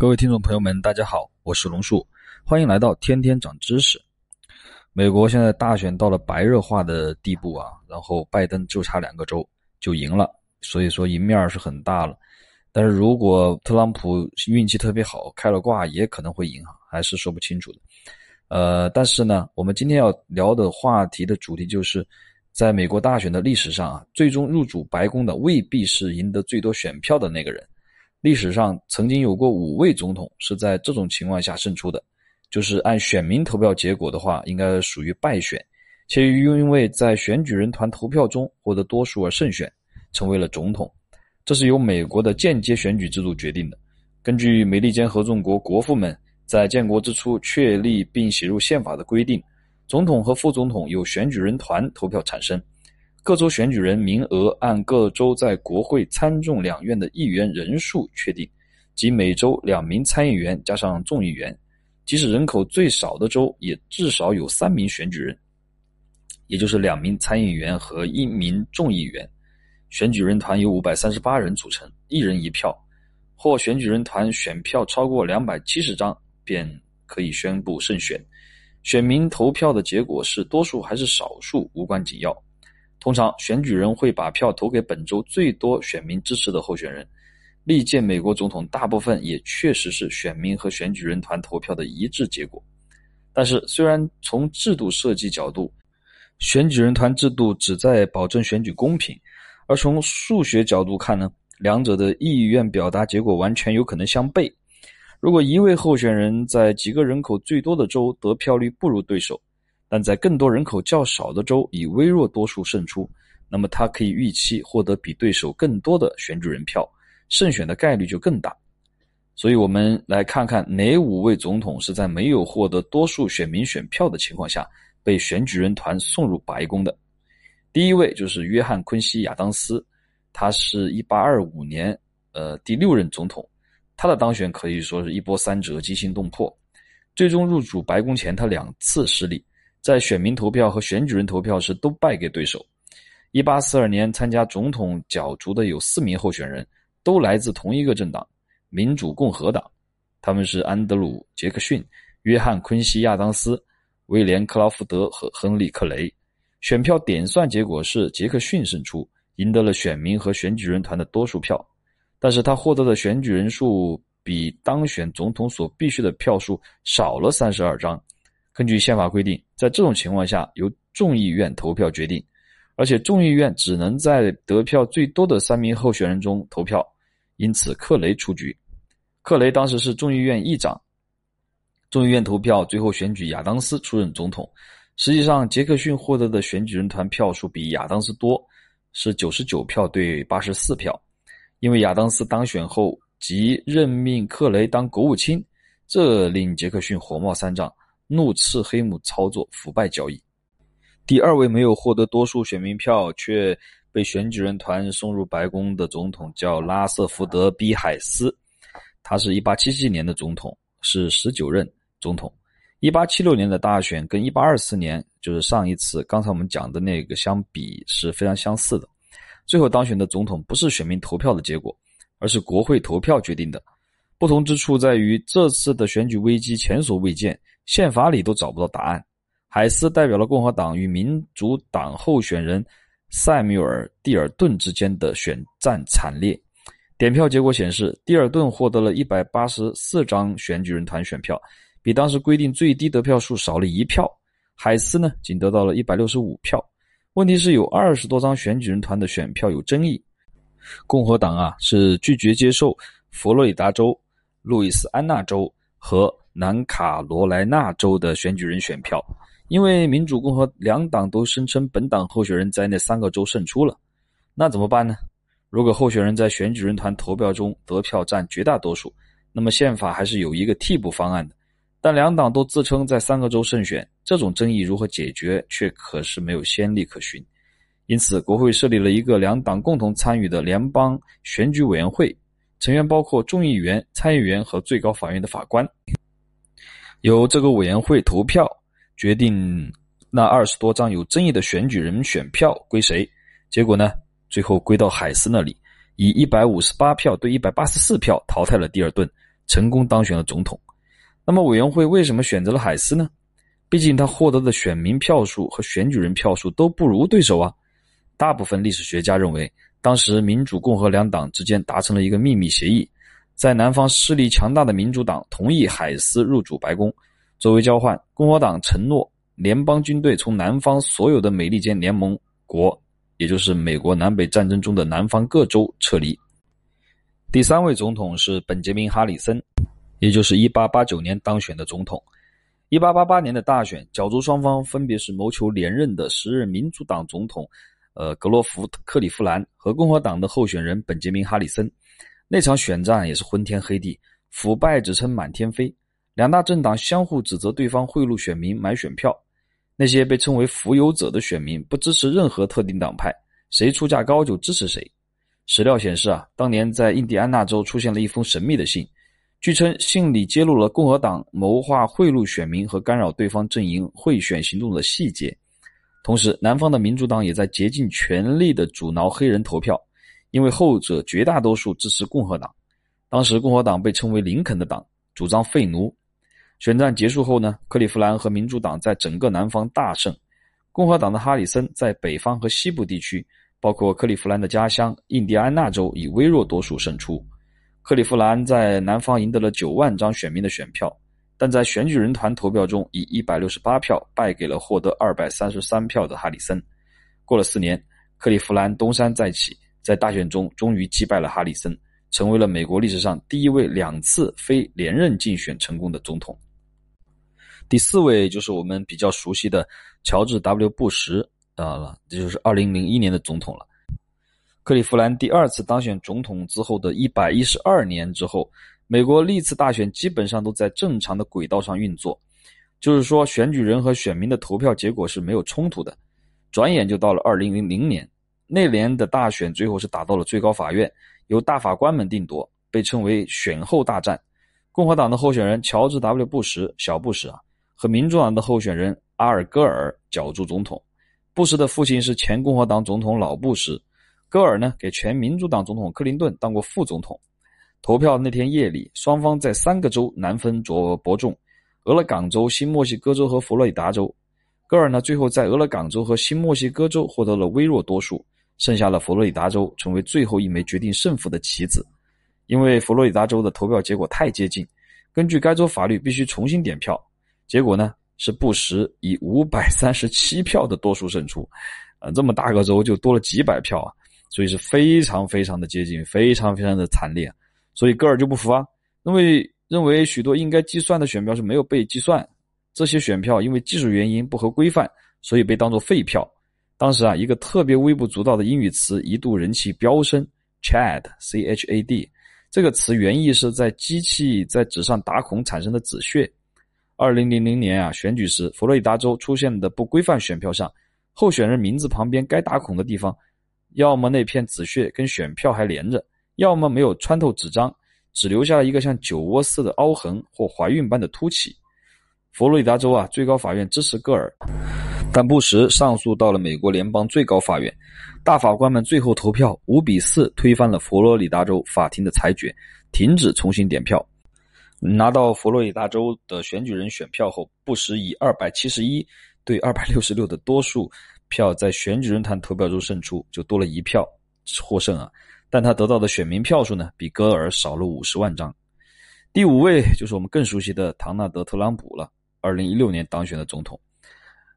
各位听众朋友们，大家好，我是龙树，欢迎来到天天长知识。美国现在大选到了白热化的地步啊，然后拜登就差两个州就赢了，所以说赢面是很大了。但是如果特朗普运气特别好，开了挂，也可能会赢，还是说不清楚的。呃，但是呢，我们今天要聊的话题的主题就是，在美国大选的历史上啊，最终入主白宫的未必是赢得最多选票的那个人。历史上曾经有过五位总统是在这种情况下胜出的，就是按选民投票结果的话，应该属于败选，且因为在选举人团投票中获得多数而胜选，成为了总统。这是由美国的间接选举制度决定的。根据美利坚合众国国父们在建国之初确立并写入宪法的规定，总统和副总统由选举人团投票产生。各州选举人名额按各州在国会参众两院的议员人数确定，即每州两名参议员加上众议员。即使人口最少的州，也至少有三名选举人，也就是两名参议员和一名众议员。选举人团由五百三十八人组成，一人一票，或选举人团选票超过两百七十张，便可以宣布胜选。选民投票的结果是多数还是少数无关紧要。通常，选举人会把票投给本州最多选民支持的候选人。历届美国总统大部分也确实是选民和选举人团投票的一致结果。但是，虽然从制度设计角度，选举人团制度旨在保证选举公平，而从数学角度看呢，两者的意愿表达结果完全有可能相悖。如果一位候选人在几个人口最多的州得票率不如对手，但在更多人口较少的州以微弱多数胜出，那么他可以预期获得比对手更多的选举人票，胜选的概率就更大。所以，我们来看看哪五位总统是在没有获得多数选民选票的情况下被选举人团送入白宫的。第一位就是约翰·昆西亚当斯，他是一八二五年呃第六任总统，他的当选可以说是一波三折、惊心动魄。最终入主白宫前，他两次失利。在选民投票和选举人投票时都败给对手。一八四二年参加总统角逐的有四名候选人，都来自同一个政党——民主共和党。他们是安德鲁·杰克逊、约翰·昆西亚当斯、威廉·克劳福德和亨利·克雷。选票点算结果是杰克逊胜出，赢得了选民和选举人团的多数票。但是他获得的选举人数比当选总统所必须的票数少了三十二张。根据宪法规定，在这种情况下由众议院投票决定，而且众议院只能在得票最多的三名候选人中投票，因此克雷出局。克雷当时是众议院议长。众议院投票最后选举亚当斯出任总统。实际上，杰克逊获得的选举人团票数比亚当斯多，是九十九票对八十四票。因为亚当斯当选后即任命克雷当国务卿，这令杰克逊火冒三丈。怒斥黑幕操作、腐败交易。第二位没有获得多数选民票却被选举人团送入白宫的总统叫拉瑟福德·比海斯，他是一八七七年的总统，是十九任总统。一八七六年的大选跟一八二四年，就是上一次刚才我们讲的那个相比是非常相似的。最后当选的总统不是选民投票的结果，而是国会投票决定的。不同之处在于，这次的选举危机前所未见。宪法里都找不到答案。海斯代表了共和党与民主党候选人塞缪尔·蒂尔顿之间的选战惨烈。点票结果显示，蒂尔顿获得了一百八十四张选举人团选票，比当时规定最低得票数少了一票。海斯呢，仅得到了一百六十五票。问题是有二十多张选举人团的选票有争议。共和党啊，是拒绝接受佛罗里达州、路易斯安那州和。南卡罗来纳州的选举人选票，因为民主、共和两党都声称本党候选人在那三个州胜出了，那怎么办呢？如果候选人在选举人团投票中得票占绝大多数，那么宪法还是有一个替补方案的。但两党都自称在三个州胜选，这种争议如何解决，却可是没有先例可循。因此，国会设立了一个两党共同参与的联邦选举委员会，成员包括众议员、参议员和最高法院的法官。由这个委员会投票决定那二十多张有争议的选举人选票归谁。结果呢，最后归到海斯那里，以一百五十八票对一百八十四票淘汰了蒂尔顿，成功当选了总统。那么委员会为什么选择了海斯呢？毕竟他获得的选民票数和选举人票数都不如对手啊。大部分历史学家认为，当时民主、共和两党之间达成了一个秘密协议，在南方势力强大的民主党同意海斯入主白宫，作为交换，共和党承诺联邦军队从南方所有的美利坚联盟国，也就是美国南北战争中的南方各州撤离。第三位总统是本杰明·哈里森，也就是1889年当选的总统。1888年的大选，角逐双方分别是谋求连任的时任民主党总统，呃，格罗弗·克里夫兰和共和党的候选人本杰明·哈里森。那场选战也是昏天黑地，腐败只称满天飞。两大政党相互指责对方贿赂选民买选票。那些被称为“浮游者”的选民不支持任何特定党派，谁出价高就支持谁。史料显示啊，当年在印第安纳州出现了一封神秘的信，据称信里揭露了共和党谋划贿赂选民和干扰对方阵营贿选行动的细节。同时，南方的民主党也在竭尽全力地阻挠黑人投票，因为后者绝大多数支持共和党。当时，共和党被称为“林肯的党”，主张废奴。选战结束后呢，克利夫兰和民主党在整个南方大胜，共和党的哈里森在北方和西部地区。包括克利夫兰的家乡印第安纳州以微弱多数胜出，克利夫兰在南方赢得了九万张选民的选票，但在选举人团投票中以一百六十八票败给了获得二百三十三票的哈里森。过了四年，克利夫兰东山再起，在大选中终于击败了哈里森，成为了美国历史上第一位两次非连任竞选成功的总统。第四位就是我们比较熟悉的乔治 ·W· 布什。啊了，这就是二零零一年的总统了。克利夫兰第二次当选总统之后的一百一十二年之后，美国历次大选基本上都在正常的轨道上运作，就是说选举人和选民的投票结果是没有冲突的。转眼就到了二零零零年，那年的大选最后是打到了最高法院，由大法官们定夺，被称为选后大战。共和党的候选人乔治 ·W· 布什（小布什啊）和民主党的候选人阿尔戈尔角逐总统。布什的父亲是前共和党总统老布什，戈尔呢给前民主党总统克林顿当过副总统。投票那天夜里，双方在三个州难分着伯仲：俄勒冈州、新墨西哥州和佛罗里达州。戈尔呢最后在俄勒冈州和新墨西哥州获得了微弱多数，剩下了佛罗里达州成为最后一枚决定胜负的棋子。因为佛罗里达州的投票结果太接近，根据该州法律必须重新点票。结果呢？是布什以五百三十七票的多数胜出，啊，这么大个州就多了几百票啊，所以是非常非常的接近，非常非常的惨烈，所以戈尔就不服啊，认为认为许多应该计算的选票是没有被计算，这些选票因为技术原因不合规范，所以被当作废票。当时啊，一个特别微不足道的英语词一度人气飙升，Chad，C H A D，这个词原意是在机器在纸上打孔产生的纸屑。二零零零年啊，选举时，佛罗里达州出现的不规范选票上，候选人名字旁边该打孔的地方，要么那片纸屑跟选票还连着，要么没有穿透纸张，只留下了一个像酒窝似的凹痕或怀孕般的凸起。佛罗里达州啊，最高法院支持戈尔，但布什上诉到了美国联邦最高法院，大法官们最后投票五比四推翻了佛罗里达州法庭的裁决，停止重新点票。拿到佛罗里达州的选举人选票后，布什以二百七十一对二百六十六的多数票在选举人团投票中胜出，就多了一票获胜啊！但他得到的选民票数呢，比戈尔少了五十万张。第五位就是我们更熟悉的唐纳德·特朗普了，二零一六年当选的总统。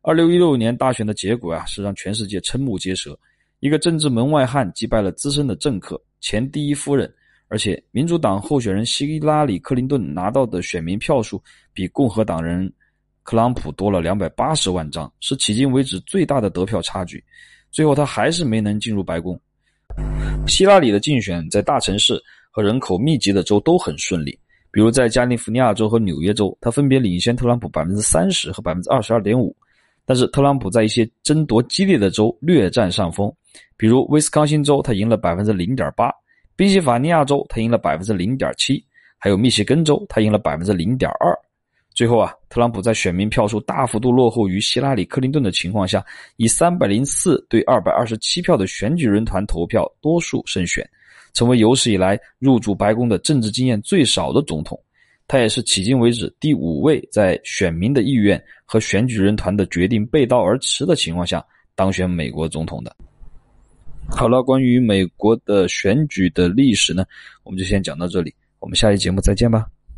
二零一六年大选的结果啊，是让全世界瞠目结舌，一个政治门外汉击败了资深的政客前第一夫人。而且，民主党候选人希拉里·克林顿拿到的选民票数比共和党人特朗普多了两百八十万张，是迄今为止最大的得票差距。最后，他还是没能进入白宫。希拉里的竞选在大城市和人口密集的州都很顺利，比如在加利福尼亚州和纽约州，他分别领先特朗普百分之三十和百分之二十二点五。但是，特朗普在一些争夺激烈的州略占上风，比如威斯康星州，他赢了百分之零点八。宾夕法尼亚州他赢了百分之零点七，还有密歇根州他赢了百分之零点二。最后啊，特朗普在选民票数大幅度落后于希拉里·克林顿的情况下，以三百零四对二百二十七票的选举人团投票多数胜选，成为有史以来入主白宫的政治经验最少的总统。他也是迄今为止第五位在选民的意愿和选举人团的决定背道而驰的情况下当选美国总统的。好了，关于美国的选举的历史呢，我们就先讲到这里。我们下期节目再见吧。